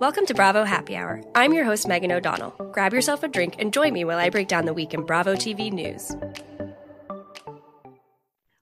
Welcome to Bravo Happy Hour. I'm your host, Megan O'Donnell. Grab yourself a drink and join me while I break down the week in Bravo TV news.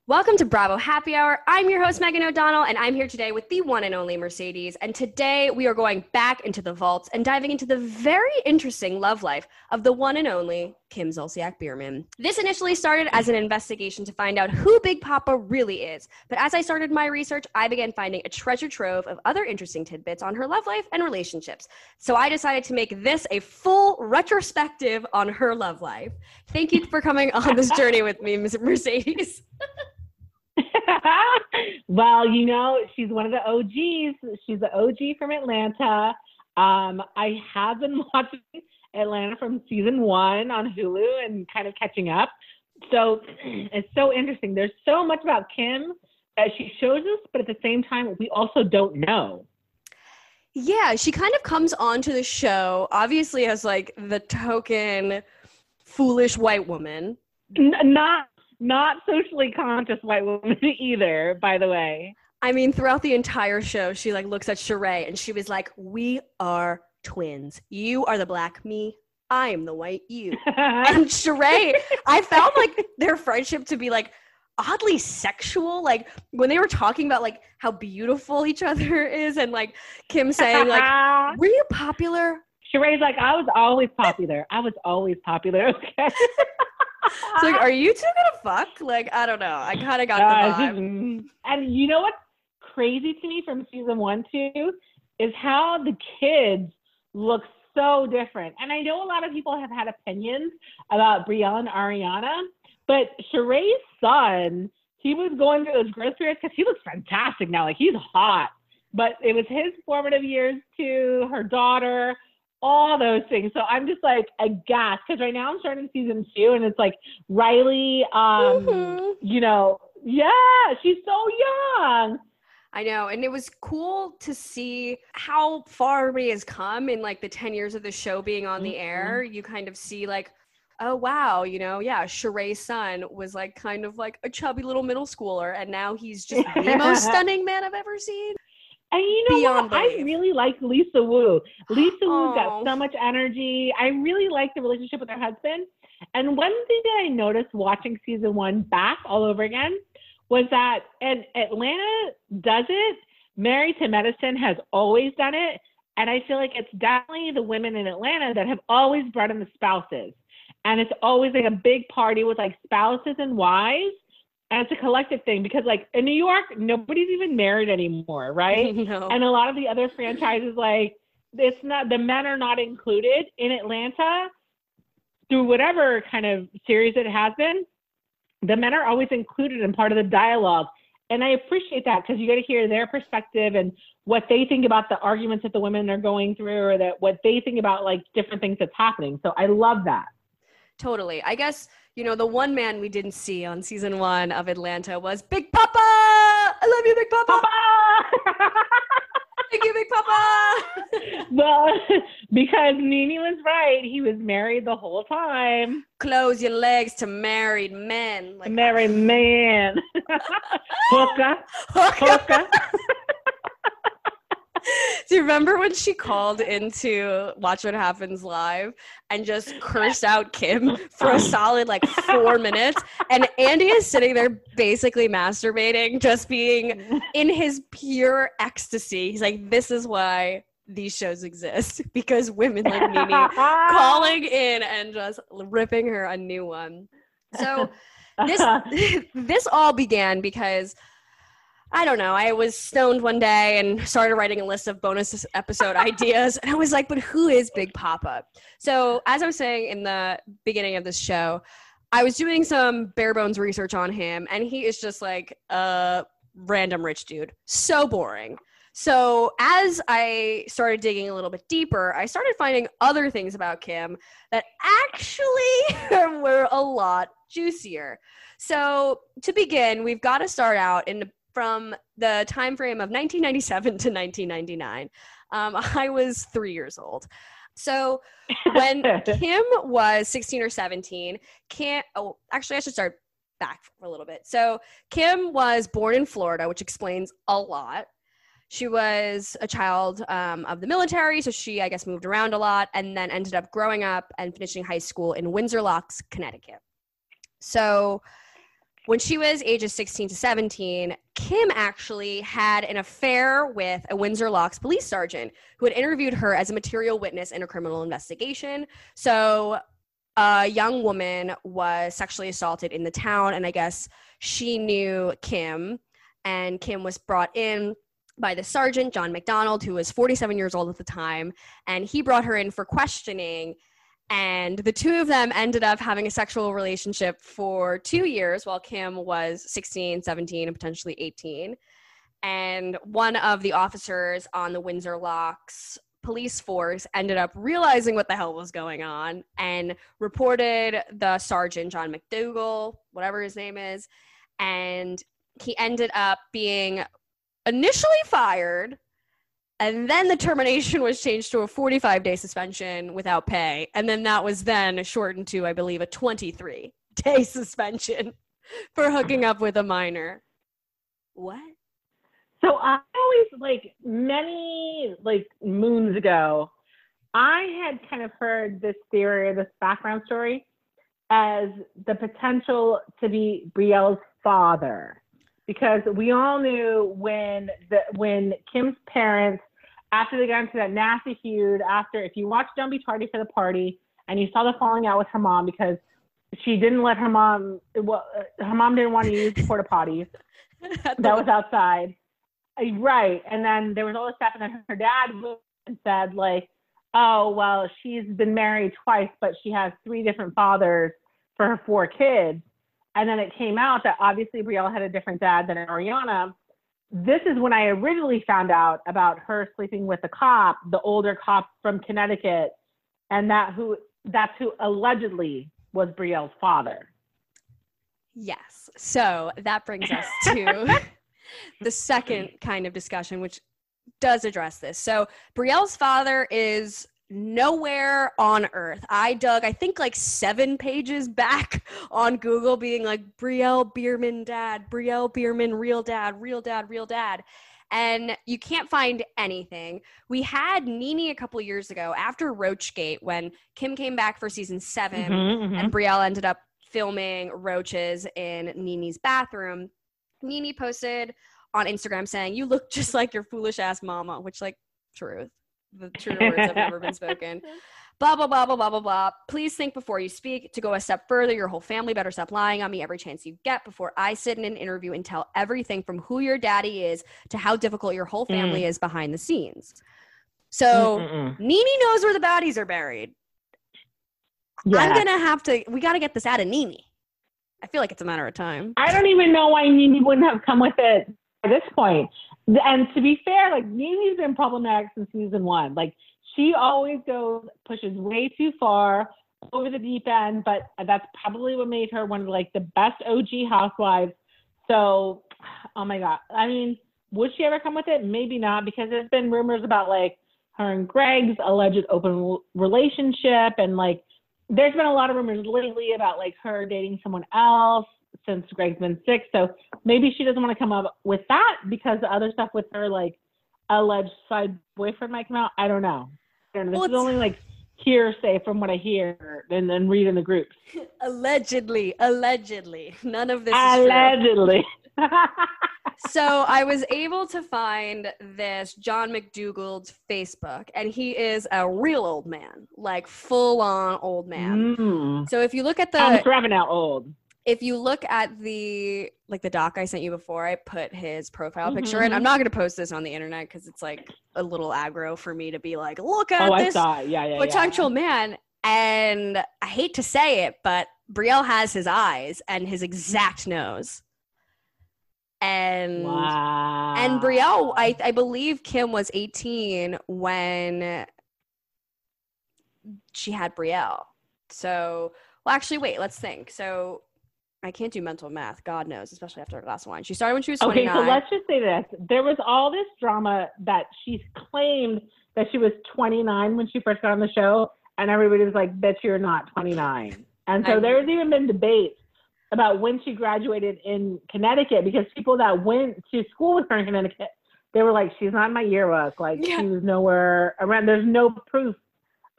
Welcome to Bravo Happy Hour. I'm your host, Megan O'Donnell, and I'm here today with the one and only Mercedes. And today we are going back into the vaults and diving into the very interesting love life of the one and only Kim Zolciak Biermann. This initially started as an investigation to find out who Big Papa really is. But as I started my research, I began finding a treasure trove of other interesting tidbits on her love life and relationships. So I decided to make this a full retrospective on her love life. Thank you for coming on this journey with me, Ms. Mercedes. well, you know, she's one of the OGs. She's the OG from Atlanta. Um, I have been watching Atlanta from season one on Hulu and kind of catching up. So it's so interesting. There's so much about Kim that she shows us, but at the same time, we also don't know. Yeah, she kind of comes onto the show, obviously, as like the token foolish white woman. N- not not socially conscious white woman either, by the way. I mean, throughout the entire show, she like looks at Sheree and she was like, "We are twins. You are the black me. I am the white you." and Sheree, I found like their friendship to be like oddly sexual. Like when they were talking about like how beautiful each other is, and like Kim saying like, "Were you popular?" Sheree's like, "I was always popular. I was always popular." Okay it's like, are you two gonna fuck? Like, I don't know. I kind of got uh, the vibe. And you know what's crazy to me from season one too is how the kids look so different. And I know a lot of people have had opinions about Brielle and Ariana, but Sheree's son, he was going through those growth periods because he looks fantastic now. Like he's hot. But it was his formative years too. Her daughter, all those things. So I'm just like aghast because right now I'm starting season two and it's like Riley, um, mm-hmm. you know, yeah, she's so young. I know. And it was cool to see how far everybody has come in like the 10 years of the show being on the mm-hmm. air. You kind of see like, oh wow, you know, yeah, Sheree's son was like kind of like a chubby little middle schooler, and now he's just the most stunning man I've ever seen. And you know Beyond what? I really like Lisa Wu. Lisa Wu's got so much energy. I really like the relationship with her husband. And one thing that I noticed watching season one back all over again was that, and Atlanta does it. Married to Medicine has always done it. And I feel like it's definitely the women in Atlanta that have always brought in the spouses. And it's always like a big party with like spouses and wives and it's a collective thing because like in New York, nobody's even married anymore, right? No. And a lot of the other franchises, like it's not the men are not included in Atlanta through whatever kind of series it has been. The men are always included in part of the dialogue. And I appreciate that because you got to hear their perspective and what they think about the arguments that the women are going through or that what they think about like different things that's happening. So I love that. Totally. I guess you know, the one man we didn't see on season one of Atlanta was Big Papa. I love you, Big Papa. Papa! Thank you, Big Papa. well, because Nene was right. He was married the whole time. Close your legs to married men. Like married man. Hooker. Did Do you remember when she called into Watch What Happens Live and just cursed out Kim for a solid like four minutes? And Andy is sitting there basically masturbating, just being in his pure ecstasy. He's like, this is why these shows exist because women like Mimi calling in and just ripping her a new one. So this this all began because I don't know. I was stoned one day and started writing a list of bonus episode ideas. And I was like, but who is Big Papa? So, as I was saying in the beginning of this show, I was doing some bare bones research on him, and he is just like a random rich dude. So boring. So, as I started digging a little bit deeper, I started finding other things about Kim that actually were a lot juicier. So, to begin, we've got to start out in from the time frame of 1997 to 1999. Um, I was three years old. So when Kim was 16 or 17, Kim, oh, actually, I should start back for a little bit. So Kim was born in Florida, which explains a lot. She was a child um, of the military, so she, I guess, moved around a lot and then ended up growing up and finishing high school in Windsor Locks, Connecticut. So when she was ages 16 to 17, Kim actually had an affair with a Windsor Locks police sergeant who had interviewed her as a material witness in a criminal investigation. So a young woman was sexually assaulted in the town, and I guess she knew Kim, and Kim was brought in by the sergeant, John McDonald, who was 47 years old at the time, and he brought her in for questioning and the two of them ended up having a sexual relationship for two years while Kim was 16, 17, and potentially 18. And one of the officers on the Windsor Locks police force ended up realizing what the hell was going on and reported the sergeant, John McDougal, whatever his name is. And he ended up being initially fired and then the termination was changed to a 45 day suspension without pay. And then that was then shortened to i believe a 23 day suspension for hooking up with a minor. What? So i always like many like moons ago i had kind of heard this theory or this background story as the potential to be brielle's father because we all knew when the when Kim's parents, after they got into that nasty feud, after if you watched Don't Be Tardy for the Party and you saw the falling out with her mom because she didn't let her mom well her mom didn't want to use porta potties. That was outside. Uh, right. And then there was all this stuff and then her dad said like oh well she's been married twice but she has three different fathers for her four kids and then it came out that obviously Brielle had a different dad than Ariana. This is when I originally found out about her sleeping with the cop, the older cop from Connecticut, and that who that's who allegedly was Brielle's father. Yes. So that brings us to the second kind of discussion, which does address this. So Brielle's father is nowhere on earth. I dug, I think, like seven pages back on Google, being like Brielle Biermann dad, Brielle Biermann real dad, real dad, real dad. And you can't find anything. We had Nene a couple years ago after Roachgate when Kim came back for season 7 mm-hmm, mm-hmm. and Brielle ended up filming roaches in Nene's bathroom. Nene posted on Instagram saying, You look just like your foolish ass mama, which, like, truth the true words have never been spoken. Blah, blah, blah, blah, blah, blah, blah. Please think before you speak. To go a step further, your whole family better stop lying on me every chance you get before I sit in an interview and tell everything from who your daddy is to how difficult your whole family mm. is behind the scenes. So Mm-mm-mm. Nene knows where the baddies are buried. Yeah. I'm gonna have to. We got to get this out of Nene. I feel like it's a matter of time. I don't even know why Nene wouldn't have come with it at this point. And to be fair, like Nene's been problematic since season one. Like she always goes pushes way too far over the deep end, but that's probably what made her one of like the best OG housewives. So, oh my god, I mean, would she ever come with it? Maybe not, because there's been rumors about like her and Greg's alleged open relationship, and like there's been a lot of rumors lately about like her dating someone else since Greg's been sick. So maybe she doesn't want to come up with that because the other stuff with her, like alleged side boyfriend might come out. I don't know. I don't know. This Well, is only like hearsay from what I hear and then read in the groups. allegedly, allegedly. None of this is. Allegedly. so I was able to find this John McDougald's Facebook, and he is a real old man, like full on old man. Mm. So if you look at the I'm forever now old. If you look at the like the doc I sent you before, I put his profile picture in. I'm mm-hmm. not gonna post this on the internet because it's like a little aggro for me to be like, look at Oh, I this. Yeah, yeah, yeah. potential man. And I hate to say it, but Brielle has his eyes and his exact nose. And Wow. and Brielle, I, I believe Kim was 18 when she had Brielle. So, well, actually, wait, let's think. So, I can't do mental math. God knows, especially after a glass of wine. She started when she was 29. Okay, so let's just say this. There was all this drama that she claimed that she was 29 when she first got on the show, and everybody was like, bet you're not 29. And so there's even been debates about when she graduated in Connecticut because people that went to school with her in Connecticut, they were like, she's not in my yearbook. Like, Yeah. she was nowhere around. There's no proof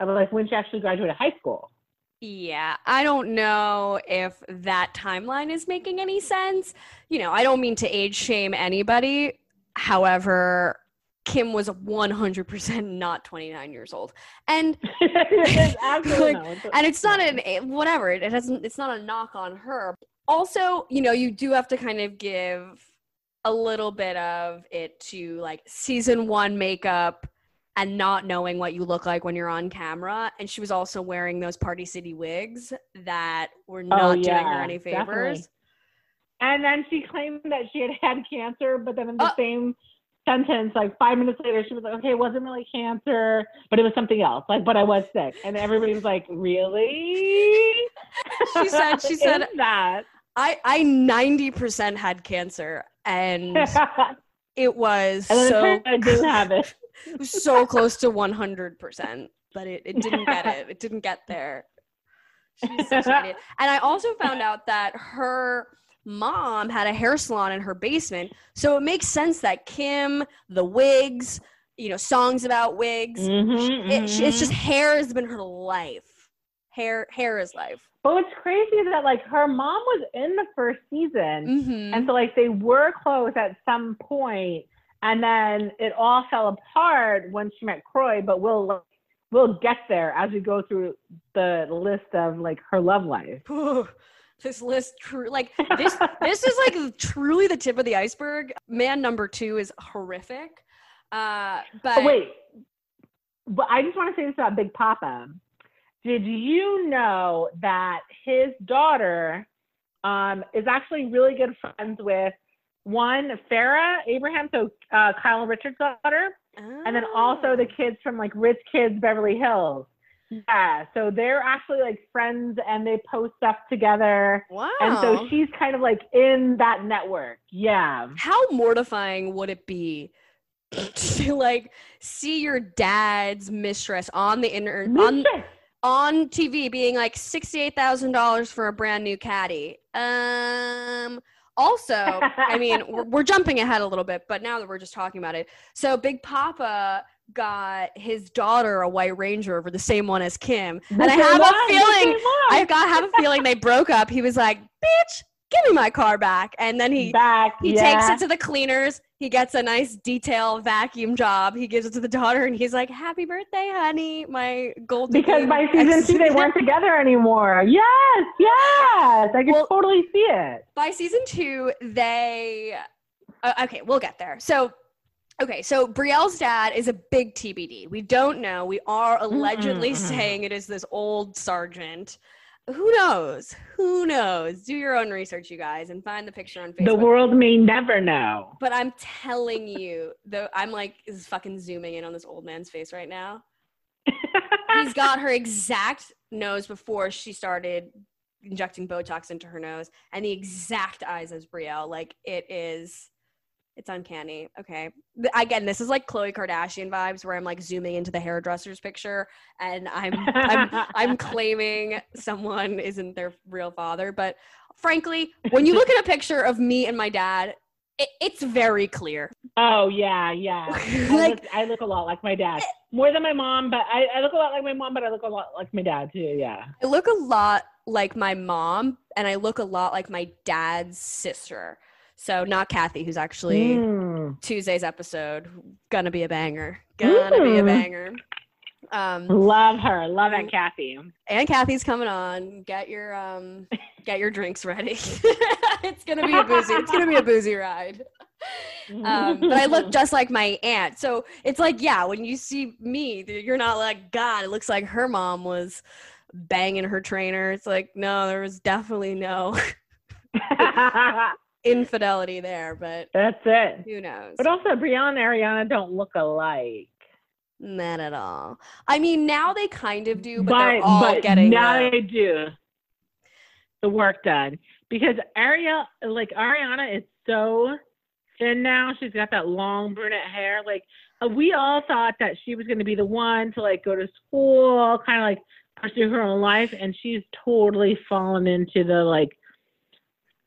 of like when she actually graduated high school. Yeah, I don't know if that timeline is making any sense. You know, I don't mean to age shame anybody. However, Kim was 100% not 29 years old. And Like, no. And it's not an eh, whatever, it doesn't it's not a knock on her. Also, you know, you do have to kind of give a little bit of it to like season 1 makeup and not knowing what you look like when you're on camera. And she was also wearing those Party City wigs that were not doing her Oh, yeah, any definitely. favors. And then she claimed that she had had cancer, but then in the Uh. same sentence, like five minutes later, she was like, "Okay, it wasn't really cancer, but it was something else. Like, but I was sick." And everybody was like, "Really?" She said- she said- that. I I 90% had cancer and and it was then so it turned out I didn't have it. It was so close to 100%, but it, it didn't get it. It didn't get there. She's such an idiot. And I also found out that her mom had a hair salon in her basement. So it makes sense that Kim, the wigs, you know, songs about wigs, Mhm, it, it's mhm. just hair has been her life. Hair, hair is life. But what's crazy is that like her mom was in the first season, Mm-hmm. and so like they were close at some point, and then it all fell apart when she met Kroy. But we'll we'll get there as we go through the list of like her love life. Ooh, this list true like this this is like truly the tip of the iceberg man number two is horrific uh but Oh, wait, but I just want to say this about Big Papa. Did you know that his daughter um, is actually really good friends with one Farrah Abraham, so uh, Kyle Richards' daughter, and then also the Oh. kids from like Rich Kids Beverly Hills. Yeah, so they're actually like friends and they post stuff together. wow And so she's kind of like in that network. Yeah. how mortifying would it be to like see your dad's mistress on the internet on, on TV being like $68,000 for a brand new caddy. Um also, I mean, we're, we're jumping ahead a little bit, but now that we're just talking about it. So Big Papa got his daughter a white Range Rover the same one as Kim. And I have a feeling I got have a feeling they broke up. He was like, "Bitch, give me my car back." And then he back. he yeah. takes it to the cleaners. He gets a nice detail vacuum job. He gives it to the daughter, and he's like, "Happy birthday, honey, my golden." because by season two they weren't together anymore. Yes, yes, I can Well- totally see it. by season two, they. Uh, okay, we'll get there. So, okay, so Brielle's dad is a big TBD. We don't know. We are allegedly mm. saying it is this old sergeant. Who knows? Who knows? Do your own research, you guys, and find the picture on Facebook. The world may never know. But I'm telling you, though, I'm like is fucking zooming in on this old man's face right now. He's got her exact nose before she started injecting Botox into her nose, and the exact eyes as Brielle. Like it is, it's uncanny. Okay, again, this is like Khloe Kardashian vibes, where I'm like zooming into the hairdresser's picture, and I'm I'm I'm claiming someone isn't their real father. But frankly, when you look at a picture of me and my dad, it, it's very clear. Oh yeah, yeah. I, Like- look, I look a lot like my dad, more than my mom, but I, I look a lot like my mom, but I look a lot like my dad too. Yeah. I look a lot like my mom, and I look a lot like my dad's sister. So not Kathy, who's actually Mm. Tuesday's episode gonna be a banger. Gonna be a Mm. banger. Um, Love her. Love it, Kathy. and Kathy's coming on. Get your um, get your drinks ready. it's gonna be a boozy. It's gonna be a boozy ride. Um, but I look just like my aunt, so it's like, yeah, when you see me, you're not like, God, it looks like her mom was banging her trainer. It's like, no, there was definitely no infidelity there, but That's it. who knows? But also, Brianna and Ariana don't look alike. Not at all. I mean, now they kind of do, but, but they're all but getting now the- they do the work done because Ariel, like Ariana, is so thin now. She's got that long brunette hair. Like uh, we all thought that she was going to be the one to like go to school, kind of like pursue her own life, and she's totally fallen into the like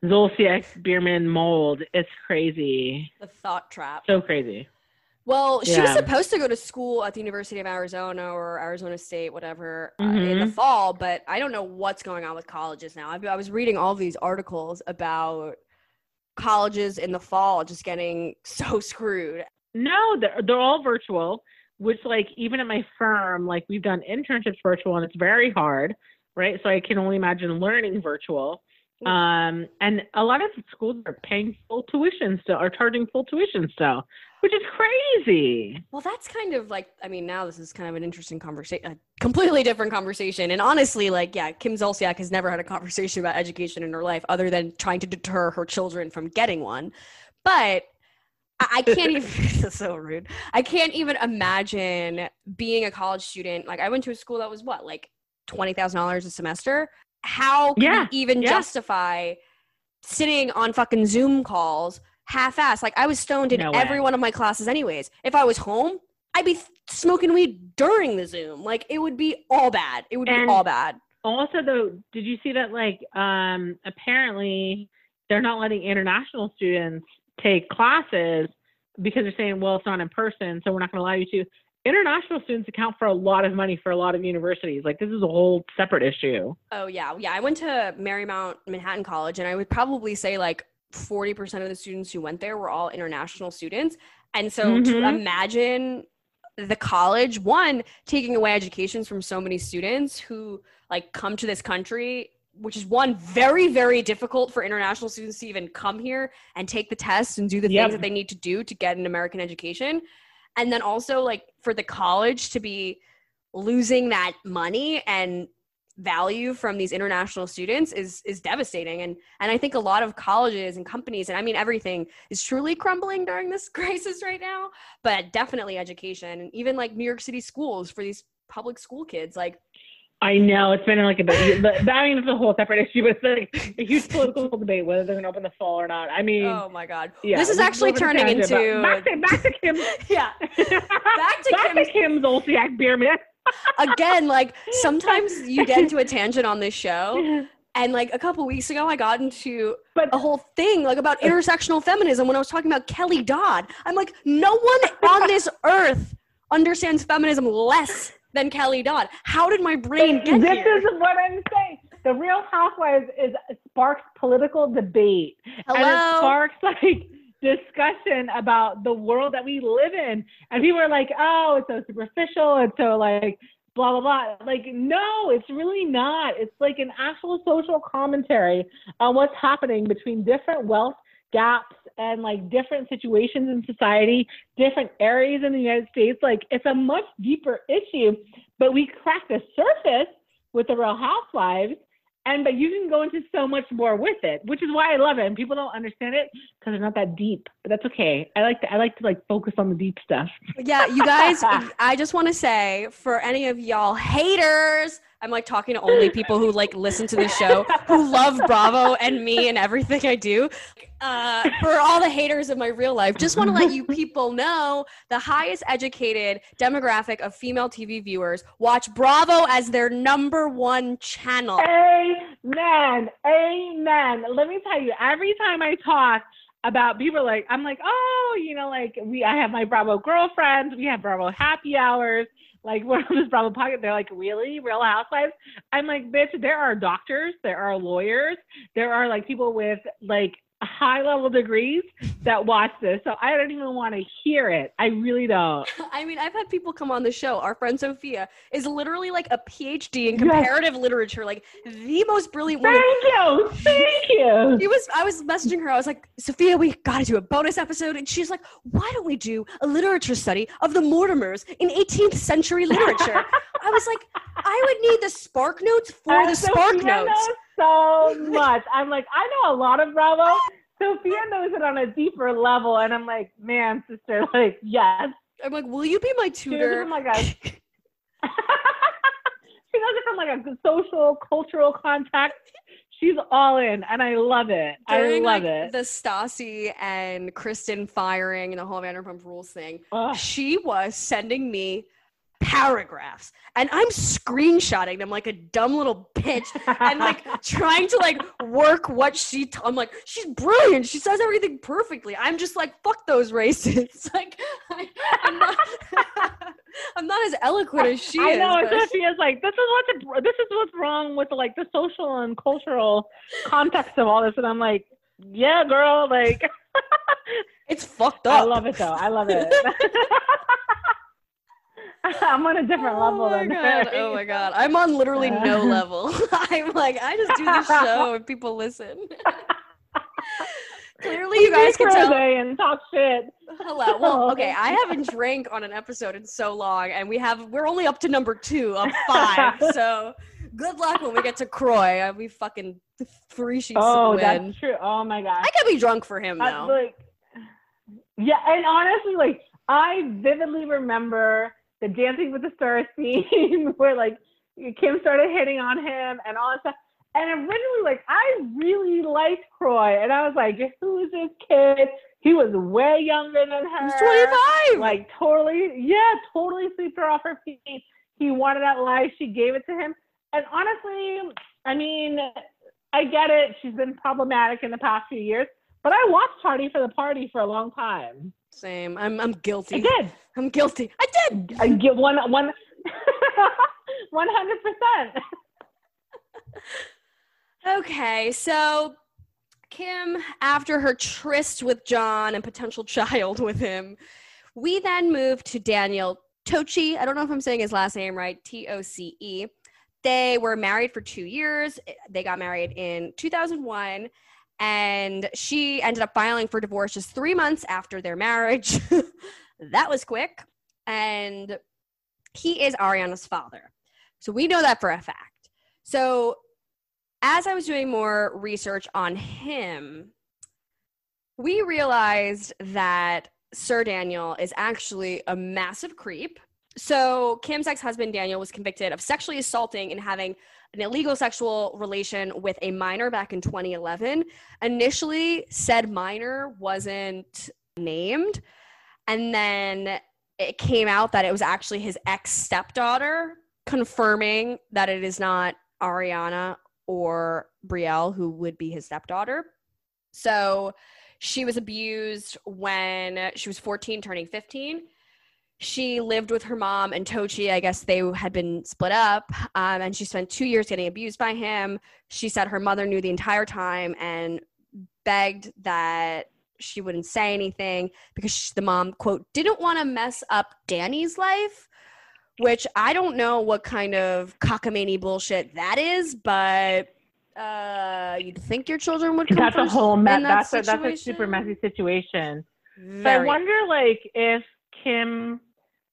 Zolciak Biermann mold. It's crazy, the thought trap. so crazy. Well, she was supposed to go to school at the University of Arizona or Arizona State, whatever, uh, in the Mhm. fall, but I don't know what's going on with colleges now. I've, I was reading all these articles about colleges in the fall just getting so screwed. No, they're they're all virtual. Which like even at my firm, like we've done internships virtual and it's very hard, right? So I can only imagine learning virtual. Um, and a lot of schools are paying full tuition still, are charging full tuition still, which is crazy. Well, that's kind of like, I mean, now this is kind of an interesting conversation, a completely different conversation. And honestly, like, yeah, Kim Zolciak has never had a conversation about education in her life other than trying to deter her children from getting one. But I, can't even, this is so rude. I can't even imagine being a college student. Like, I went to a school that was what, like $20,000 a semester? How can Yeah, you even yeah. justify sitting on fucking Zoom calls half-ass? Like, I was stoned in No every one of my classes, anyways. If I was home, I'd be smoking weed during the Zoom. Like, it would be all bad. It would And- be all bad. Also, though, did you see that? Like, um, apparently, they're not letting international students take classes because they're saying, well, it's not in person, so we're not going to allow you to. International students account for a lot of money for a lot of universities. Like, this is a whole separate issue. Oh yeah, yeah. I went to Marymount Manhattan College, and I would probably say like forty percent of the students who went there were all international students. And so to Mhm. imagine the college one taking away educations from so many students who like come to this country which is one very very difficult for international students to even come here and take the tests and do the Yep. things that they need to do to get an american education and then also like for the college to be losing that money and value from these international students is is devastating. And and I think a lot of colleges and companies and I mean everything is truly crumbling during this crisis right now but definitely education. And even like New York City schools for these public school kids like I know it's been like a bit, but I mean, it's a whole separate issue, but it's like a huge political debate whether they're going to open the fall or not. I mean, oh my god yeah, this is actually turning into back to, back to Kim. yeah back to back to Kim Zolciak Biermann. again like sometimes you get into a tangent on this show and like a couple weeks ago I got into But a whole thing like about intersectional feminism when I was talking about Kelly Dodd. I'm like, no one on this earth understands feminism less than Kelly Dodd. How did my brain get this here? is what I'm saying. The Real Housewives is sparks political debate, and it Hello. sparks like discussion about the world that we live in. And people are like, "Oh, it's so superficial. It's so like blah blah blah." Like, no, it's really not. It's like an actual social commentary on what's happening between different wealth gaps and like different situations in society, different areas in the United States. Like, it's a much deeper issue, but we crack the surface with the Real Housewives. And but you can go into so much more with it, which is why I love it. And people don't understand it because they're not that deep, but that's okay. I like to I like to like focus on the deep stuff. Yeah, you guys, I just want to say for any of y'all haters, I'm like talking to only people who like listen to the show, who love Bravo and me and everything I do. Uh, for all the haters of my real life, just want to let you people know the highest educated demographic of female TV viewers watch Bravo as their number one channel. Amen. Amen. Let me tell you, every time I talk about people like I'm like, oh, you know, like we I have my Bravo girlfriends, we have Bravo happy hours, like we're on this Bravo pocket. They're like, really, Real Housewives? I'm like, bitch, there are doctors, there are lawyers, there are like people with like high level degrees that watch this. So I don't even want to hear it. I really don't. I mean, I've had people come on the show. Our friend Sophia is literally like a PhD in comparative yes. literature, like the most brilliant woman. Thank you. Thank you. He was I was messaging her. I was like, Sophia, we gotta do a bonus episode. And she's like, why don't we do a literature study of the Mortimers in 18th century literature? I was like, I would need the spark notes for the spark Sophia notes so much. I'm like, I know a lot of Bravo. Sophia knows it on a deeper level, and I'm like, man, sister, like, yes. I'm like, will you be my tutor? Oh my gosh. she knows it from like a social, cultural context. She's all in, and I love it. During, I love like, it. The Stassi and Kristen firing and the whole Vanderpump Rules thing. Ugh. She was sending me paragraphs and i'm screenshotting them like a dumb little bitch and like trying to like work what she t- i'm like she's brilliant. She says everything perfectly. I'm just like fuck those races like I, am not i'm not as eloquent as she I is know but... she is like. This is what's this is what's wrong with like the social and cultural context of all this and i'm like yeah girl like it's fucked up. i love it though. I love it I'm on a different oh level than god. her. Oh my god. I'm on literally no level. I'm like, I just do the show and people listen. Clearly, you guys can tell. And talk shit. Hello. Well, okay. I haven't drank on an episode in so long, and we have we're only up to number two of five. so good luck when we get to Kroy. Uh, I'll be fucking three sheets. Oh, that's true. Oh my god. I could be drunk for him uh, though. Like, yeah, and honestly, like I vividly remember the Dancing with the Stars scene where like Kim started hitting on him and all that stuff. And originally, like I really liked Kroy, and I was like, "Who is this kid?" He was way younger than her. He's twenty five. Like totally, yeah, totally swept her off her feet. He wanted that life. She gave it to him. And honestly, I mean, I get it. She's been problematic in the past few years, but I watched Party for the Party for a long time. Same. I'm I'm guilty. I did. I'm guilty. I did. I get one one one hundred percent. Okay, so Kim, after her tryst with John and potential child with him, we then moved to Daniel Toce. I don't know if I'm saying his last name right. T O C E. They were married for two years. They got married in 2001 and she ended up filing for divorce just three months after their marriage. that was quick. And he is Ariana's father. So we know that for a fact. So as I was doing more research on him, we realized that Sir Daniel is actually a massive creep. So Kim's ex husband, Daniel, was convicted of sexually assaulting and having an illegal sexual relation with a minor back in 2011. Initially, said minor wasn't named. And then it came out that it was actually his ex stepdaughter, confirming that it is not Ariana or Brielle who would be his stepdaughter. So she was abused when she was 14, turning 15 she lived with her mom and Tochi. I guess they had been split up, um, and she spent two years getting abused by him. She said her mother knew the entire time and begged that she wouldn't say anything because she, the mom quote didn't want to mess up Danny's life. Which I don't know what kind of cockamamie bullshit that is, but uh, you'd think your children would. that's a whole mess. That that's a, that's a super messy situation. Very. So I wonder, like, if Kim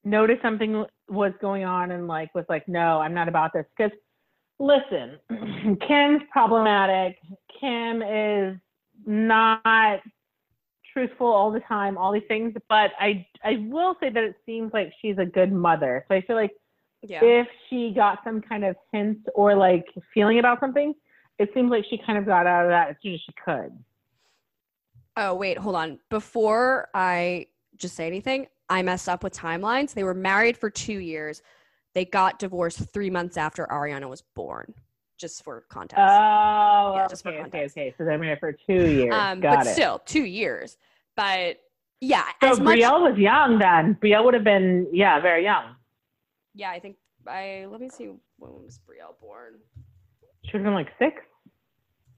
noticed something was going on and like was like, no, I'm not about this. Because listen, Kim's problematic. Kim is not truthful all the time, all these things. But I I will say that it seems like she's a good mother. So I feel like yeah. if she got some kind of hint or like feeling about something, it seems like she kind of got out of that as soon as she could. Oh wait, hold on. Before I just say anything, I messed up with timelines. They were married for two years. They got divorced three months after Ariana was born. just for context. Oh, Yeah, just for okay, okay, context. okay. So they're married for two years. um, Got but it. still, two years. But yeah, so as much. Brielle was young then. Brielle would have been, yeah, very young. Yeah, I think I let me see when was Brielle born. She would have been like six.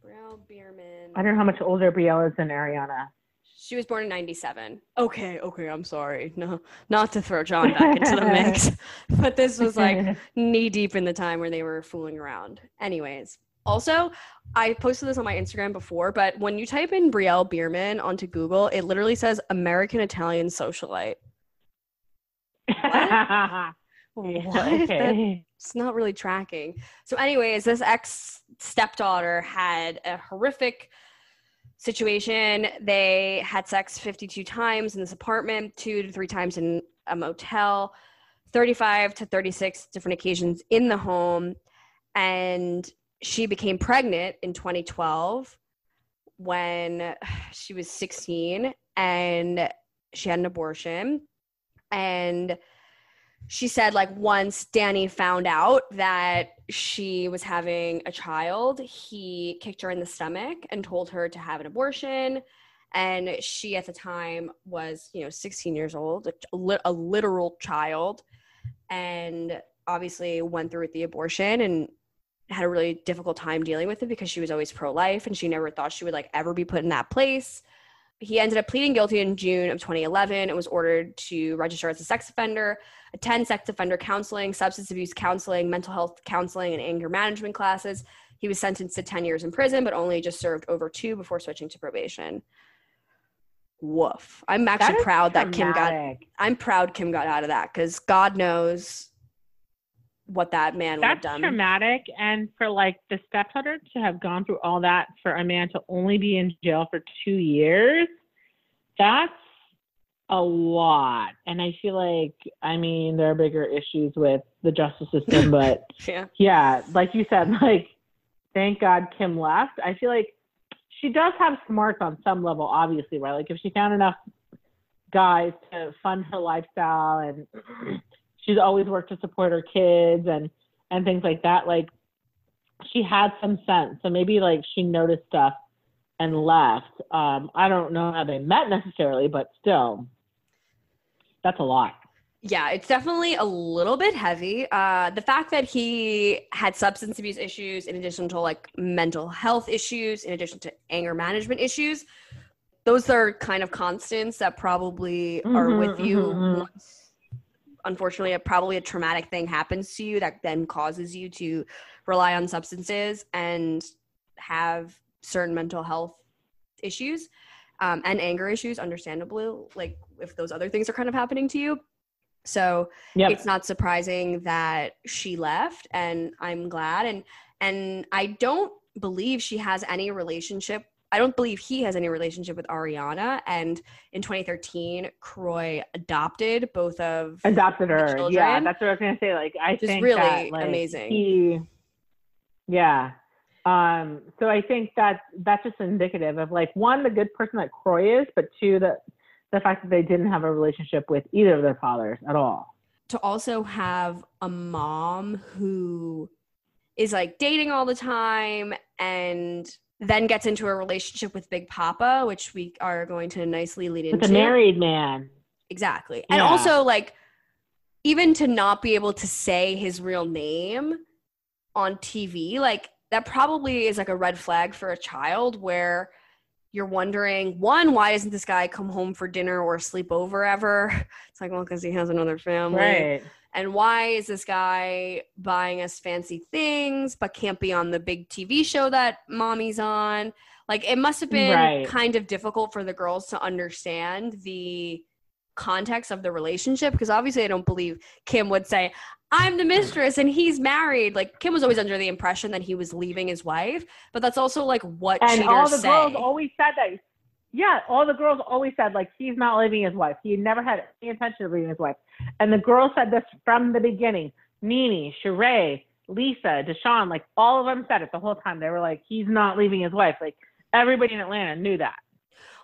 Brielle Biermann. I don't know how much older Brielle is than Ariana. She was born in 97. Okay, okay, I'm sorry. No, not to throw John back into the mix, but this was like knee deep in the time where they were fooling around. Anyways, also, I posted this on my Instagram before, but when you type in Brielle Biermann onto Google, it literally says American Italian socialite. What? That- okay. it's not really tracking. So, anyways, this ex stepdaughter had a horrific situation. They had sex 52 times in this apartment, two to three times in a motel, 35 to 36 different occasions in the home. And she became pregnant in 2012 when she was 16 and she had an abortion. And she said like once Danny found out that she was having a child, he kicked her in the stomach and told her to have an abortion. And she at the time was, you know, 16 years old, a, a literal child, and obviously went through with the abortion and had a really difficult time dealing with it because she was always pro-life and she never thought she would like ever be put in that place he ended up pleading guilty in June of 2011 and was ordered to register as a sex offender, attend sex offender counseling, substance abuse counseling, mental health counseling, and anger management classes. He was sentenced to 10 years in prison, but only just served over two before switching to probation. Woof. I'm actually is proud that Kim got. I'm proud Kim got out of that because God knows what that man would have That's done. traumatic. And for like the stepdaughter to have gone through all that for a man to only be in jail for two years, that's a lot. And I feel like, I mean, there are bigger issues with the justice system, but Yeah. yeah, like you said, like, thank God Kim left. I feel like she does have smarts on some level, obviously, right? Like, if she found enough guys to fund her lifestyle and she's always worked to support her kids and and things like that like she had some sense so maybe like she noticed stuff and left um i don't know how they met necessarily but still that's a lot Yeah, it's definitely a little bit heavy. Uh, the fact that he had substance abuse issues, in addition to like mental health issues, in addition to anger management issues, those are kind of constants that probably are Mhm, with you mhm, mhm. once. Unfortunately, a, probably a traumatic thing happens to you that then causes you to rely on substances and have certain mental health issues um, and anger issues, understandably, like if those other things are kind of happening to you. So yep it's not surprising that she left and i'm glad and and i don't believe she has any relationship i don't believe he has any relationship with ariana and in 2013 Kroy adopted both of adopted her yeah that's what i was gonna say like i just think really that, like, amazing. he yeah um so i think that that's just indicative of like one the good person that Kroy is but two the the fact that they didn't have a relationship with either of their fathers at all to also have a mom who is like dating all the time and then gets into a relationship with big papa which we are going to nicely lead into with a married man Exactly. And also like even to not be able to say his real name on TV, like that probably is like a red flag for a child where you're wondering one, why doesn't this guy come home for dinner or sleep over ever? It's like, well, because he has another family. right And why is this guy buying us fancy things but can't be on the big TV show that mommy's on? Like it must have been Right. kind of difficult for the girls to understand the context of the relationship because obviously I don't believe Kim would say, I'm the mistress and he's married. Like Kim was always under the impression that he was leaving his wife, but that's also like what and all the say. girls always said that yeah all the girls always said like he's not leaving his wife he never had any intention of leaving his wife and the girls said this from the beginning Nene, Sheree, Lisa, DeShawn, like all of them said it the whole time. They were like, he's not leaving his wife. Like everybody in Atlanta knew that.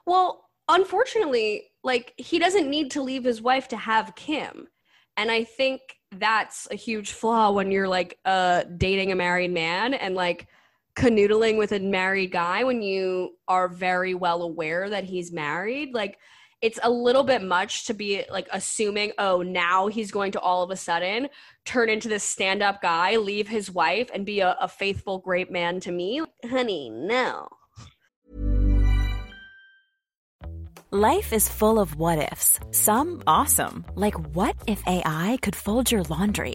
Well, unfortunately, like he doesn't need to leave his wife to have Kim. And I think that's a huge flaw when you're like uh dating a married man and like canoodling with a married guy when you are very well aware that he's married like it's a little bit much to be like assuming oh now he's going to all of a sudden turn into this stand-up guy leave his wife and be a, a faithful great man to me honey no Life is full of what ifs. Some awesome, like what if AI could fold your laundry?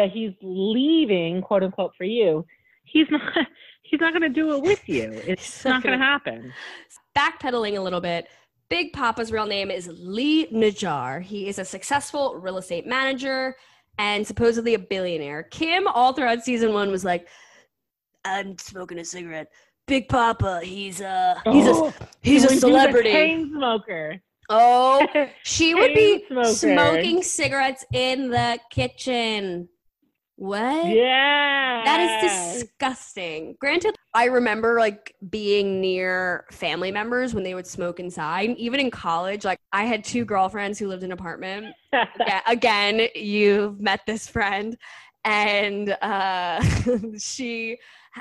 that he's leaving, quote unquote, for you. He's not. He's not going to do it with you. It's not going to happen. backpedaling a little bit big papa's real name is lee najjar he is a successful real estate manager and supposedly a billionaire kim all throughout season one was like i'm smoking a cigarette big papa he's a he's Oh, a he's a He's celebrity smoker. oh she would be smoker. smoking cigarettes in the kitchen what Yeah. That is disgusting. Granted, I remember like being near family members when they would smoke inside. Even in college, like I had two girlfriends who lived in an apartment. Yeah, again, you've met this friend, and uh, she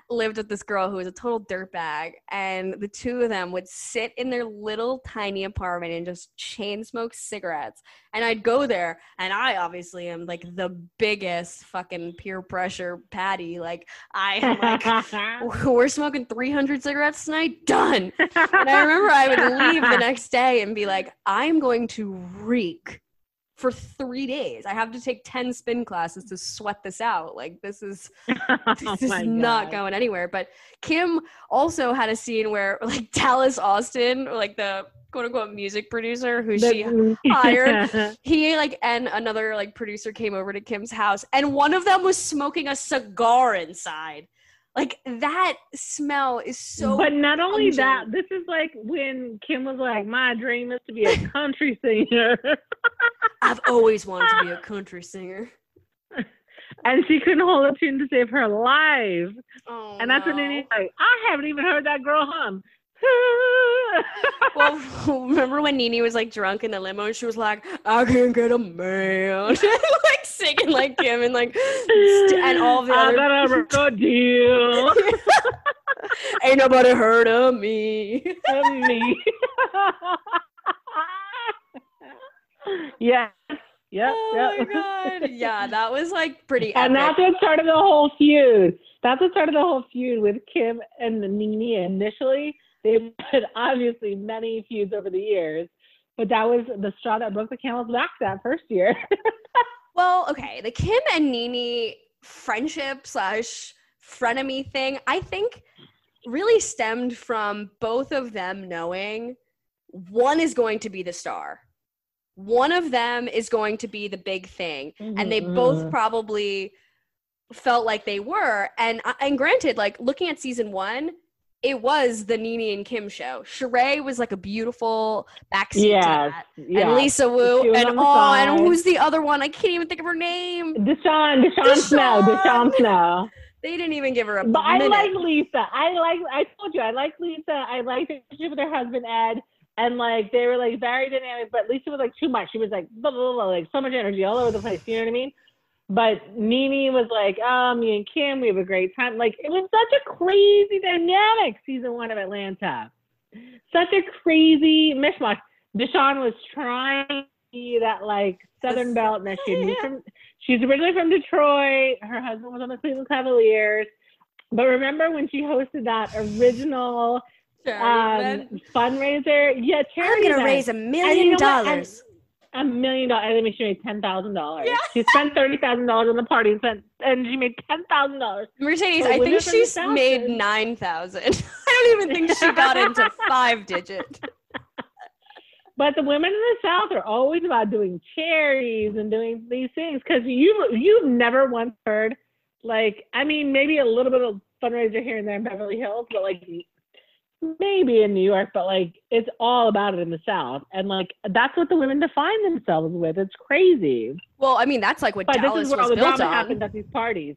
lived with this girl who was a total dirtbag. And the two of them would sit in their little tiny apartment and just chain smoke cigarettes. And I'd go there, and I obviously am like the biggest fucking peer pressure patty. Like I am like we're smoking 300 cigarettes tonight done and i remember i would leave the next day and be like i'm going to reek for three days i have to take 10 spin classes to sweat this out like this is oh this Oh is my not God. going anywhere but kim also had a scene where like dallas austin like the quote unquote music producer who she hired. he like and another like producer came over to Kim's house and one of them was smoking a cigar inside. Like that smell is so but not only that, this is like when Kim was like, "My dream is to be a country singer," I've always wanted to be a country singer. and she couldn't hold a tune to save her life. Oh, And that's when no. Nene's like, "I haven't even heard that girl hum." Well, remember when Nene was like drunk in the limo and she was like, "I can't get a man," like singing like Kim and like, st- and all the I other got a record deal. ain't nobody heard of me. of me. yeah. Yep. oh yep. my god! Yeah, that was like pretty. And epic. that's what started the whole feud. That's what started the whole feud with Kim and Nene initially. They've had obviously many feuds over the years, but that was the straw that broke the camel's back that first year. Well, okay, the Kim and Nene friendship slash frenemy thing, I think, really stemmed from both of them knowing one is going to be the star. One of them is going to be the big thing, and they both Mhm. probably felt like they were. And uh, and granted, like looking at season one, it was the Nene and Kim show. Sheree was like a beautiful backseat Yes, to that. yeah. And Lisa Wu, and the oh, and who's the other one? I can't even think of her name. DeShawn, DeShawn, Snow, DeShawn! DeShawn Snow. They didn't even give her a But I like Lisa. I like. I told you I like Lisa. I like her relationship with her husband Ed, and like they were like very dynamic. But Lisa was like too much. She was like blah blah blah, like so much energy all over the place. You know what I mean? But Nene was like, oh, me and Kim, we have a great time. Like it was such a crazy dynamic season one of Atlanta. Such a crazy mishmash. DeShawn was trying to be that like Southern belt and that she moved from. She's originally from Detroit. Her husband was on the Cleveland Cavaliers. But remember when she hosted that original um, fundraiser? Yeah, charity. I'm gonna event. raise a million know what? And dollars. A million dollars. I think she made ten thousand dollars. Yeah. She spent thirty thousand dollars on the party and spent, and she made ten thousand dollars. Mercedes, I think she's made nine thousand. I don't even think she got into five digit. But the women in the South are always about doing charities and doing these things because you you've never once heard like I mean maybe a little bit of fundraiser here and there in Beverly Hills, but like maybe in New York, but like it's all about it in the South, and like that's what the women define themselves with. It's crazy. Well, I mean, that's like what But Dallas this is where all the drama on. happens at these parties.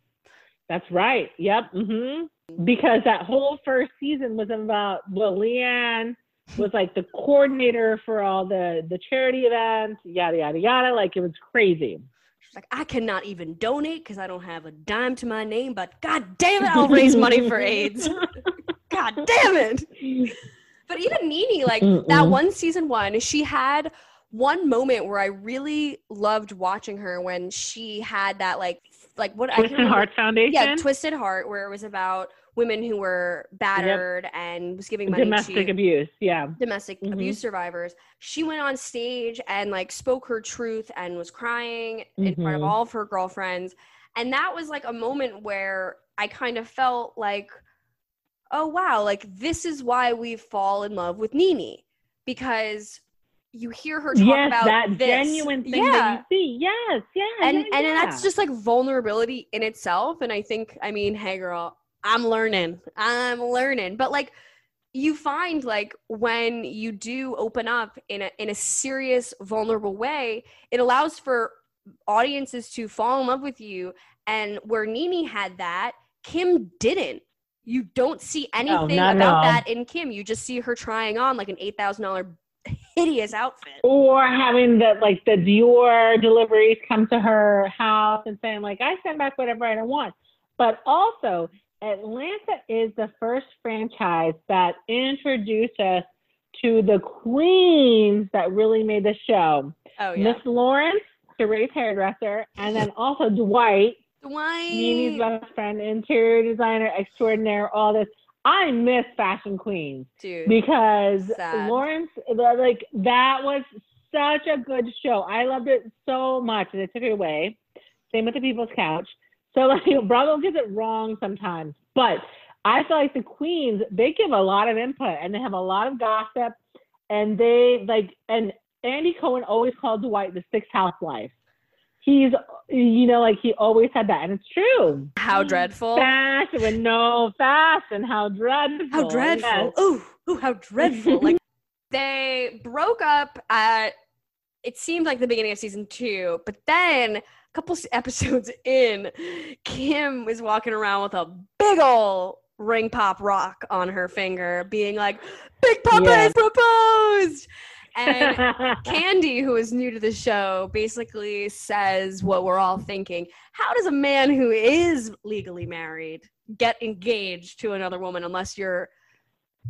That's right. Yep. Mm-hmm. Because that whole first season was about well, Leanne was like the coordinator for all the the charity events, yada yada yada. Like it was crazy. She's like, I cannot even donate because I don't have a dime to my name, but god damn it, I'll raise money for AIDS. God damn it. But even Nene, like that Mm-mm. one season one, she had one moment where I really loved watching her when she had that like like what I can't Twisted remember- Heart Foundation. Yeah, Twisted Heart, where it was about women who were battered and was giving money domestic to abuse. Yeah. domestic Mhm. abuse survivors. She went on stage and like spoke her truth and was crying in front of Mhm. all of her girlfriends. And that was like a moment where I kind of felt like, oh wow, like this is why we fall in love with Nene because you hear her talk yes, about that this. genuine thing yeah. that you see. Yes, yeah. and yeah, and yeah. that's just like vulnerability in itself and i think i mean hey girl i'm learning i'm learning but like you find like when you do open up in a in a serious vulnerable way it allows for audiences to fall in love with you and where Nene had that kim didn't you don't see anything not at about that in kim you just see her trying on like an $8000 hideous outfit or having the like the Dior deliveries come to her house and saying like I send back whatever I don't want. But also Atlanta is the first franchise that introduced us to the queens that really made the show. oh yeah Miss Lawrence, Sheree's hairdresser, and then also Dwight, Dwight. Nene's best friend, interior designer extraordinaire, all this. I miss Fashion Queens dude because Sad. Lawrence, like that was such a good show. I loved it so much, and they took it away. Same with the People's Couch. So like Bravo gets it wrong sometimes, but I feel like the Queens they give a lot of input and they have a lot of gossip, and they like and Andy Cohen always called Dwight the sixth housewife. He's you know like he always had that, and it's true. How mm. dreadful. Fashion with no fashion, how dreadful. How dreadful. Yes. Ooh, ooh, how dreadful. like they broke up at it seemed like the beginning of season two, but then a couple episodes in, Kim was walking around with a big ol' ring pop rock on her finger, being like, Big Papa Yeah. has proposed. And Candy, who is new to the show, basically says what we're all thinking. How does a man who is legally married get engaged to another woman unless you're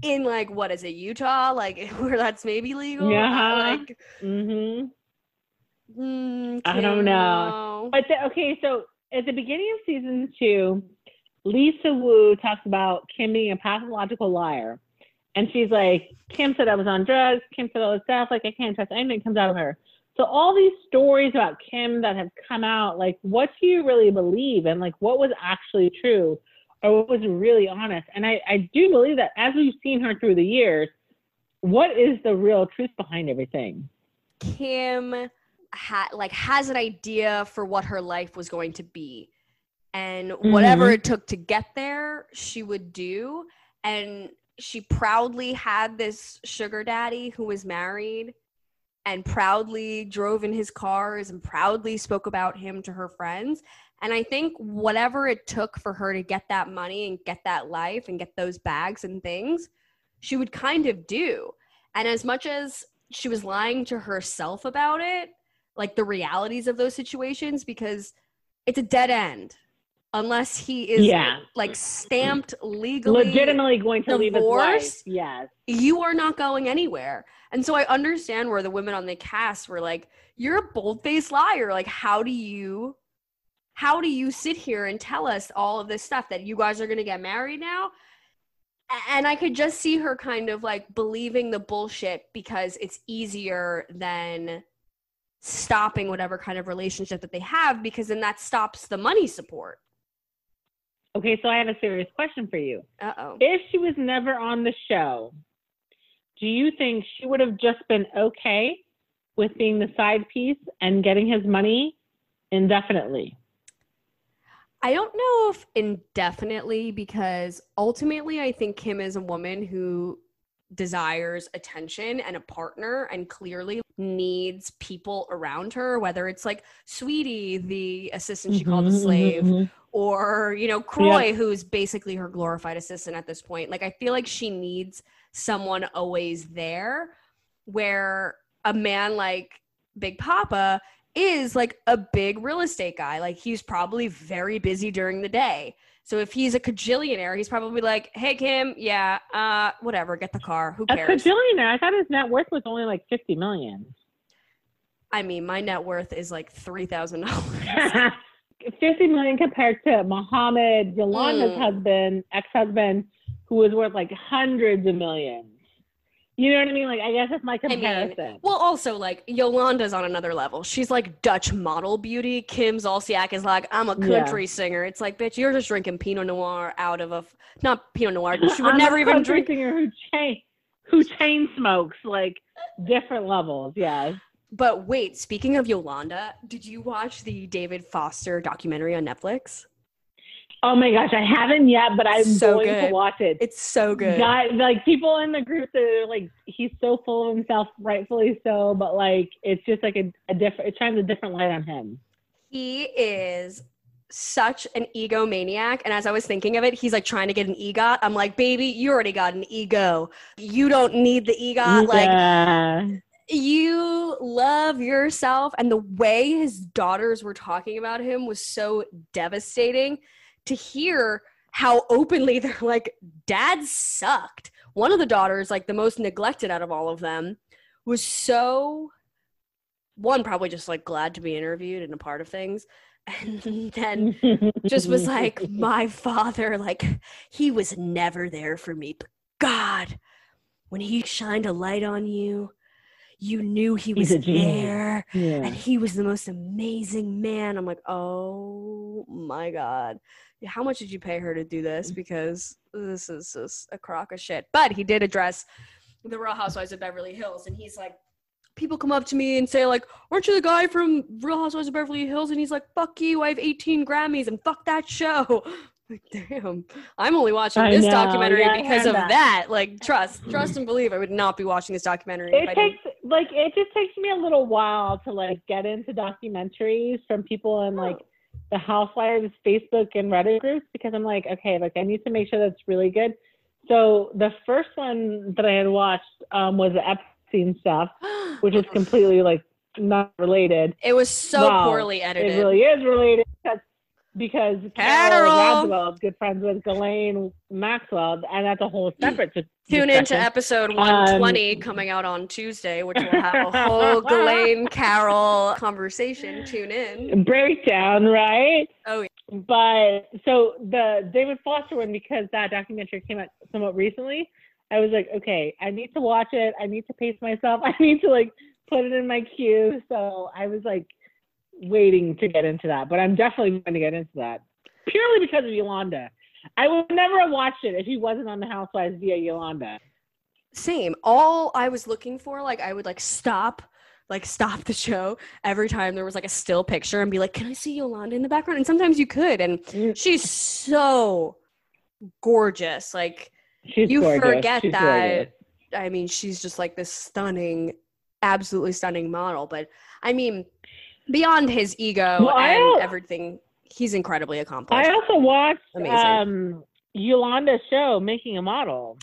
in like what is it, Utah? Like where that's maybe legal? Yeah. Like mm-hmm. mm, I don't know. But the, okay, so at the beginning of season two, Lisa Wu talks about Kim being a pathological liar. And she's like, Kim said I was on drugs. Kim said all this stuff. Like, I can't trust anything that comes out of her. So, all these stories about Kim that have come out, like, what do you really believe? And, like, what was actually true or what was really honest? And I, I do believe that as we've seen her through the years, what is the real truth behind everything? Kim ha- like has an idea for what her life was going to be. And whatever Mhm. it took to get there, she would do. And she proudly had this sugar daddy who was married and proudly drove in his cars and proudly spoke about him to her friends. And I think whatever it took for her to get that money and get that life and get those bags and things, she would kind of do. And as much as she was lying to herself about it, like the realities of those situations, because it's a dead end. Unless he is Yeah. like stamped legally Legitimately going to leave his wife. Yes. you are not going anywhere. And so I understand where the women on the cast were like, you're a bold-faced liar. Like, how do you how do you sit here and tell us all of this stuff that you guys are gonna get married now? And I could just see her kind of like believing the bullshit because it's easier than stopping whatever kind of relationship that they have because then that stops the money support. Okay, so I have a serious question for you. Uh oh. If she was never on the show, do you think she would have just been okay with being the side piece and getting his money indefinitely? I don't know if indefinitely because ultimately I think Kim is a woman who desires attention and a partner and clearly needs people around her whether it's like Sweetie the assistant she called a Mhm, slave mhm, mhm. or you know Kroy who's basically her glorified assistant at this point like I feel like she needs someone always there where a man like Big Papa is like a big real estate guy. Like he's probably very busy during the day. So if he's a cajillionaire, he's probably like, "Hey Kim, yeah, uh, whatever, get the car. Who cares?" A cares?" cajillionaire. I thought his net worth was only like 50 million. I mean, my net worth is like three thousand dollars. 50 million compared to Mohammed, Yolanda's Mm. husband, ex-husband, who was worth like hundreds of millions. You know what I mean? Like, I guess that's my mean, comparison. Well, also like Yolanda's on another level. She's like Dutch model beauty. Kim Zolciak is like, I'm a Yeah. country singer. It's like, bitch, you're just drinking Pinot Noir out of a f- not Pinot Noir. She would never a even drink. singer who chain who chain smokes like different levels. Yes. But wait, speaking of Yolanda, did you watch the David Foster documentary on Netflix? Oh my gosh, I haven't yet, but I'm So going good. to watch it. It's so good. Guy, like people in the group that are like, he's so full of himself, rightfully so, but like it's just like a, a different. It shines a different light on him. He is such an egomaniac. And as I was thinking of it, he's like trying to get an EGOT. I'm like, baby, you already got an ego. You don't need the EGOT. Like, you love yourself. And the way his daughters were talking about him was so devastating to hear how openly they're like, dad sucked. One of the daughters, like the most neglected out of all of them, was so one probably just like glad to be interviewed and a part of things and then just was like my father like he was never there for me but god when he shined a light on you you knew he was He's a genius. there yeah. and he was the most amazing man. I'm like oh my god. How much did you pay her to do this? Mm. Because this is just a crock of shit. But he did address the real housewives of beverly hills and he's like people come up to me and say like aren't you the guy from real housewives of beverly hills? And he's like fuck you i have 18 grammys and fuck that show. Like damn. I'm only watching I this know, documentary yeah, because of that. that. like trust trust and believe i would not be watching this documentary it takes like it just takes me a little while to like get into documentaries from people in like the housewives facebook and reddit groups because i'm like okay like i need to make sure that's really good. So the first one that i had watched um, was the epstein stuff which is completely like not related. It was so Wow, poorly edited. it really is related because Carol! Carole Radziwill is good friends with Ghislaine Maxwell, and that's a whole separate Tune into episode Um, 120 coming out on Tuesday, which will have a whole Ghislaine Carol conversation. Tune in. breakdown, right? Oh, yeah. But so the David Foster one, because that documentary came out somewhat recently, I was like, okay, I need to watch it. I need to pace myself. I need to like put it in my queue. So I was like waiting to get into that, but I'm definitely going to get into that purely because of Yolanda. I would never have watched it if he wasn't on the Housewives via Yolanda. Same. All I was looking for, like, I would like stop, like stop the show every time there was like a still picture and be like, "Can I see Yolanda in the background?" And sometimes you could, and Mm. she's so gorgeous. Like, She's you gorgeous. forget She's that. gorgeous. I mean, she's just like this stunning, absolutely stunning model. But I mean, beyond his ego Well, and everything, he's incredibly accomplished. I also watched Amazing. um, Yolanda's show, Making a Model.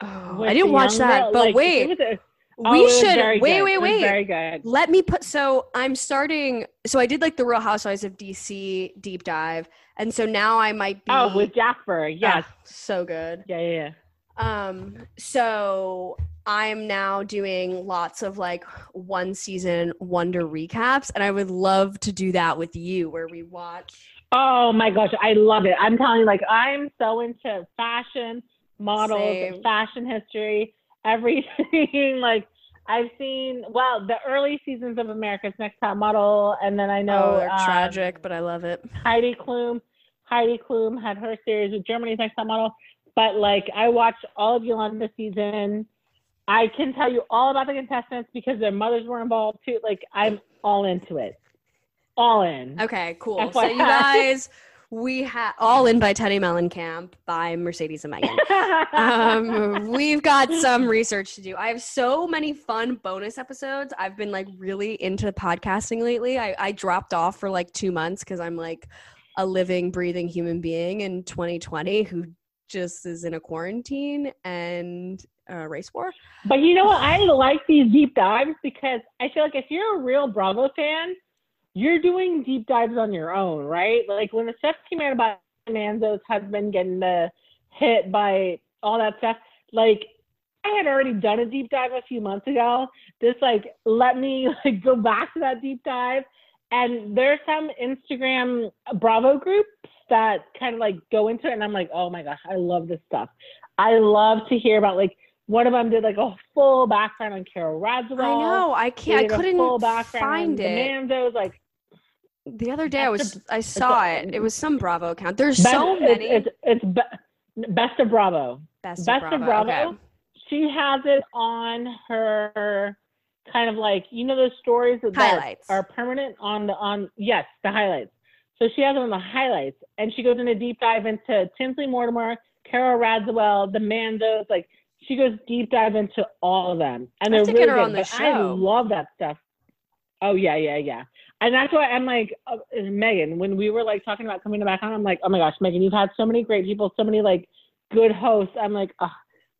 Oh, I didn't watch that, girl. but Like, wait, a, Oh, we should wait, good. wait, wait. Very good. Let me put so I'm starting so I did like the Real Housewives of DC deep dive. And so now I might be Oh, with Jasper. Yes. Ah, so good. Yeah, yeah, yeah. Um, so I'm now doing lots of like one season wonder recaps, and I would love to do that with you where we watch. Oh my gosh, I love it. I'm telling you, like, I'm so into fashion, models, fashion history, everything. like, I've seen, well, the early seasons of America's Next Top Model, and then I know oh, they're um, tragic, but I love it. Heidi Klum. Heidi Klum had her series with Germany's Next Top Model. But like, I watched all of Yolanda season. I can tell you all about the contestants because their mothers were involved too. Like, I'm all into it. All in. Okay, cool. So you guys, we have all in by Teddi Mellencamp by Mercedes and Megan. um, we've got some research to do. I have so many fun bonus episodes. I've been like really into podcasting lately. I, I dropped off for like two months because I'm like a living, breathing human being in 2020 who just is in a quarantine and a race war. But you know what? I like these deep dives because I feel like if you're a real Bravo fan, you're doing deep dives on your own, right? Like when the stuff came out about Manzo's husband getting the hit by all that stuff, like I had already done a deep dive a few months ago. This like let me like go back to that deep dive. And there's some Instagram Bravo groups that kind of like go into it, and I'm like, oh my gosh, I love this stuff. I love to hear about like one of them did like a full background on Carole Radziwill. I know. I can't. I couldn't full background find on it. The Manzos, like The other day I was I saw it. It was some Bravo account. There's best, so many. It's it's, it's be, best of Bravo. best, Best of Bravo. Okay. She has it on her kind of like you know those stories that Highlights. are permanent on the on yes the highlights. So she has it on the highlights, and she goes in a deep dive into Tinsley Mortimer, Carole Radziwill, the Manzos. Like she goes deep dive into all of them, and I they're really good. on the I love that stuff. Oh yeah, yeah, yeah. And that's why I'm like uh, Megan. When we were like talking about coming back on, I'm like, oh my gosh, Megan, you've had so many great people, so many like good hosts. I'm like, oh,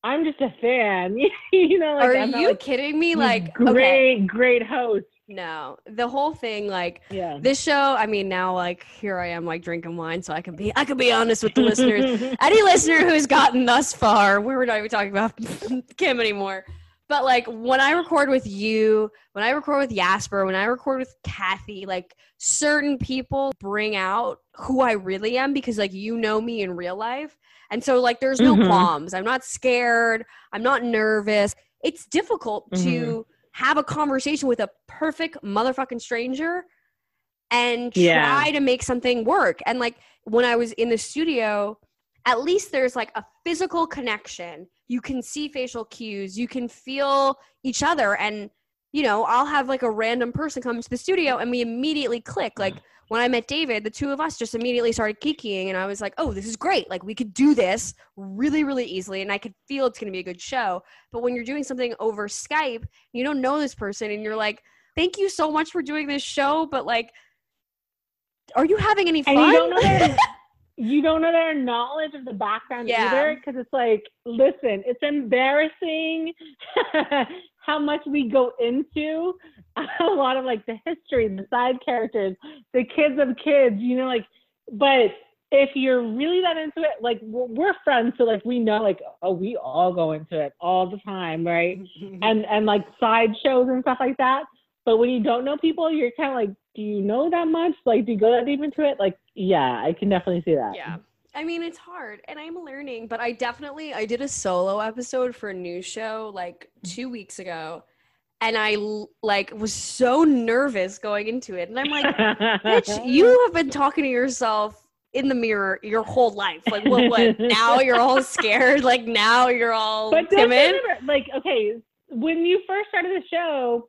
I'm just a fan. you know, like Are not, you like, kidding me? Like, great, okay, great host. No, the whole thing, like Yeah. this show. I mean, now like here I am, like drinking wine, so I can be, I can be honest with the listeners. Any listener who's gotten thus far, we're not even talking about Kim anymore. But like when I record with you, when I record with Jasper, when I record with Kathy, like certain people bring out who I really am because like you know me in real life. And so like there's no Mhm. qualms. I'm not scared. I'm not nervous. It's difficult to have a conversation with a perfect motherfucking stranger and try Yeah. to make something work. And like when I was in the studio, at least there's like a physical connection. You can see facial cues, you can feel each other. And, you know, I'll have like a random person come to the studio and we immediately click. Like mm-hmm. when I met David, the two of us just immediately started kikiing And I was like, oh, this is great. Like we could do this really, really easily. And I could feel it's going to be a good show. But when you're doing something over Skype, you don't know this person and you're like, thank you so much for doing this show. But like, are you having any fun? And you don't know their you don't know their knowledge of the background Yeah. either because it's like listen it's embarrassing how much we go into a lot of like the history the side characters the kids of kids you know like but if you're really that into it like we're, friends so like we know like oh we all go into it all the time right? And and like side shows and stuff like that but when you don't know people you're kind of like do you know that much? Like do you go that deep into it? Like yeah i can definitely see that. Yeah. I mean, it's hard and I'm learning, but I definitely I did a solo episode for a new show like mm. 2 weeks ago and I like was so nervous going into it. And I'm like, bitch, you have been talking to yourself in the mirror your whole life. Like what what now you're all scared? Like now you're all but timid? remember, like okay when you first started the show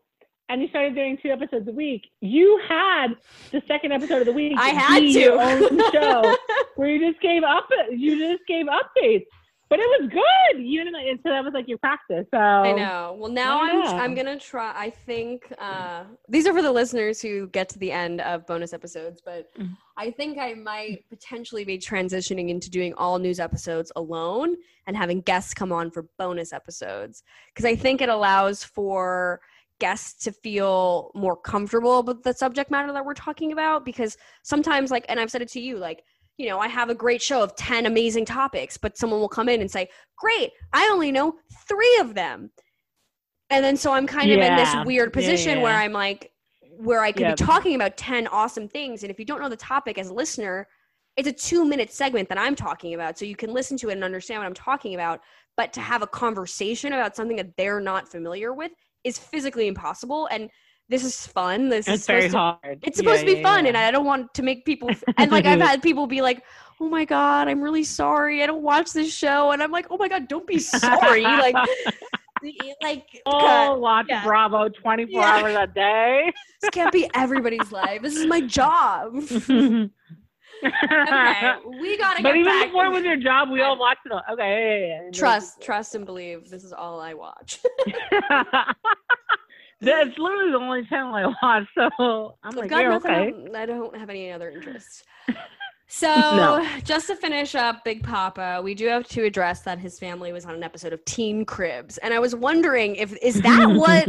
and you started doing two episodes a week you had the second episode of the week I had to. your own show where you just gave up you just gave updates but it was good. You know, and so that was like your practice. So I know. Well, now I'm. I'm gonna try. I think uh, these are for the listeners who get to the end of bonus episodes, but Mhm. I think I might potentially be transitioning into doing all news episodes alone and having guests come on for bonus episodes because I think it allows for guests to feel more comfortable with the subject matter that we're talking about because sometimes like and I've said it to you like you know, I have a great show of 10 amazing topics, but someone will come in and say, Great, I only know three of them. And then so I'm kind of in this Yeah. weird Yeah, position yeah, where. I'm like, where I could Yep. be talking about 10 awesome things. And if you don't know the topic as a listener, it's a two minute segment that I'm talking about. So you can listen to it and understand what I'm talking about. But to have a conversation about something that they're not familiar with is physically impossible. And this is fun. This is it's very supposed to hard. it's supposed Yeah, to be yeah, fun yeah. and i don't want to make people f- and like i've had people be like oh my god i'm really sorry i don't watch this show and i'm like oh my god don't be sorry like like Oh, God, watch yeah. Bravo 24 Yeah. hours a day. this can't be everybody's life this is my job okay we gotta but get even before it was your job, we all watched it. all- Okay, yeah, yeah, yeah. trust trust and believe this is all i watch That's literally the only channel I watch, so I'm I've like, got you're nothing okay. i don't have any other interests so No. just to finish up big papa we do have to address that his family was on an episode of teen cribs and i was wondering if is that what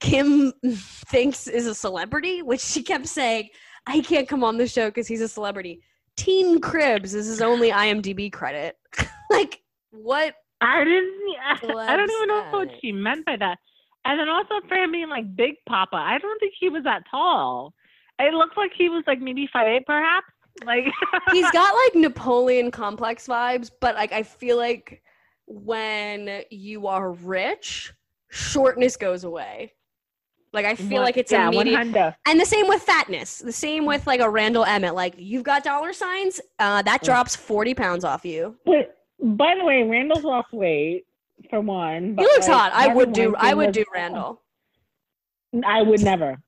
kim thinks is a celebrity which she kept saying i can't come on the show because he's a celebrity teen cribs is his only imdb credit like what I didn't. I, I don't even know what she meant by that. And then also for him being like Big Papa, I don't think he was that tall. It looked like he was like maybe five eight, perhaps. Like he's got like Napoleon complex vibes, but like I feel like when you are rich, shortness goes away. Like I feel like it's yeah, one immediate. hundred. And the same with fatness. The same with like a Randall Emmett. Like you've got dollar signs, uh, that drops forty pounds off you. But by the way, Randall's lost weight for one. He looks like, hot. I would do. I would do Randall. I would never.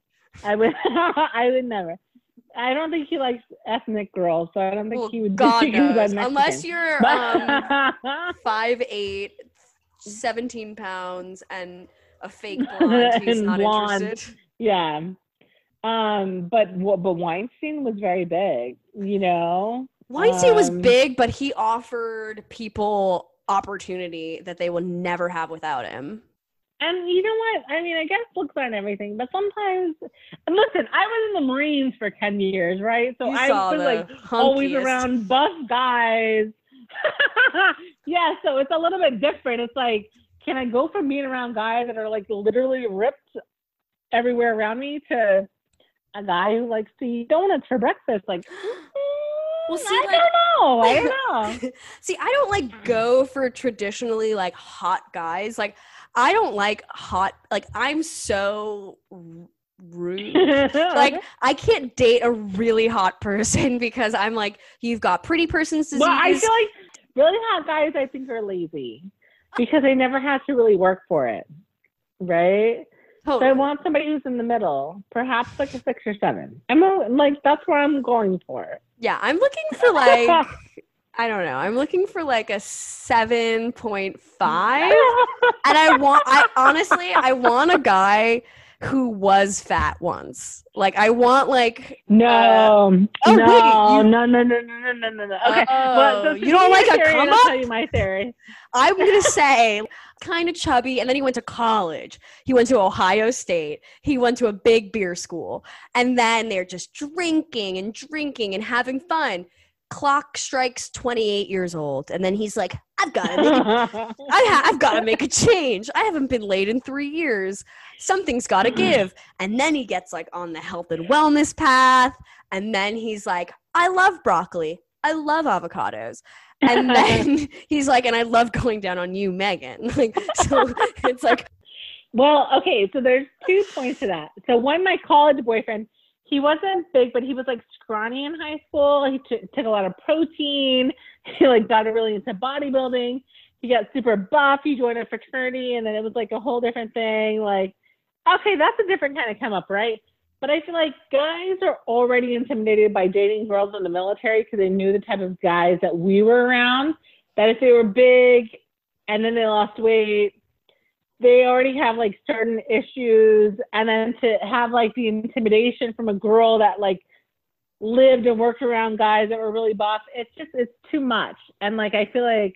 I would. I would never. I don't think he likes ethnic girls, so I don't think Well, he would. God knows. Unless you're um, five eight, 17 pounds, and a fake blonde, he's not blonde. interested. Yeah. Um, but but Weinstein was very big, you know. Weinstein was Um, big, but he offered people opportunity that they will never have without him. And you know what? I mean, I guess looks aren't everything, but sometimes. And listen, I was in the Marines for ten years, right? So You I was like always around buff guys. yeah, so it's a little bit different. It's like, can I go from being around guys that are like literally ripped everywhere around me to a guy who likes to eat donuts for breakfast? Like, Well, mm, see, I like- don't know. I don't know. See, I don't like go for traditionally like hot guys. Like, I don't like hot. Like, I'm so rude. like, I can't date a really hot person because I'm like, you've got pretty person's disease. well, I feel like really hot guys, I think, are lazy because they never have to really work for it, right? So I want somebody who's in the middle, perhaps like a six or seven. I'm a, like that's where I'm going for. Yeah, I'm looking for like I don't know. I'm looking for like a seven point five, and I want. I honestly, I want a guy who was fat once. Like I want like no, uh, oh, wait, no, you- no, no, no, no, no, no, no. Okay, Oh, so you don't like a theory, come I'll up? tell you my theory. I'm gonna say kind of chubby, and then he went to college. He went to Ohio State. He went to a big beer school, and then they're just drinking and drinking and having fun. Clock strikes 28 years old, and then he's like, "I've got to make a I ha- I've got to make a change. I haven't been late in three years. Something's got to mm. give. And then he gets like on the health and wellness path. And then he's like, I love broccoli. I love avocados. And then he's like, and I love going down on you, Megan. Like, so it's like, Well, okay, so there's two points to that. So one, my college boyfriend, he wasn't big, but he was like scrawny in high school. He t- took a lot of protein. He like got really into bodybuilding. He got super buff. He joined a fraternity, and then it was like a whole different thing. Like, okay, that's a different kind of come up, right? But I feel like guys are already intimidated by dating girls in the military because they knew the type of guys that we were around. that if they were big and then they lost weight, they already have like certain issues. And then to have like the intimidation from a girl that like lived and worked around guys that were really buff, it's just, it's too much. And like, I feel like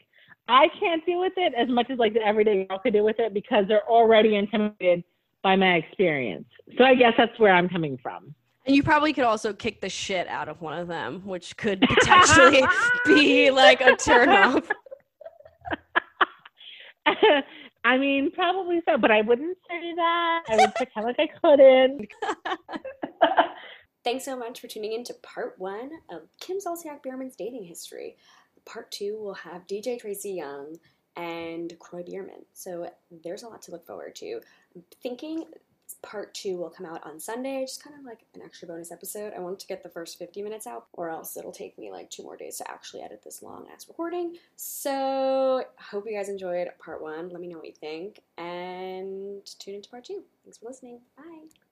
I can't deal with it as much as like the everyday girl could deal with it because they're already intimidated by my experience. So I guess that's where I'm coming from. And you probably could also kick the shit out of one of them, which could potentially be like a turnoff. I mean, probably so, but I wouldn't say that. I would pretend like I couldn't. Thanks so much for tuning in to part one of Kim Zolciak Biermann's dating history. Part two will have DJ Tracy Young and Kroy Biermann. So there's a lot to look forward to. I'm thinking part two will come out on Sunday, just kind of like an extra bonus episode. I want to get the first 50 minutes out, or else it'll take me like two more days to actually edit this long ass recording. So, hope you guys enjoyed part one. Let me know what you think, and tune into part two. Thanks for listening. Bye.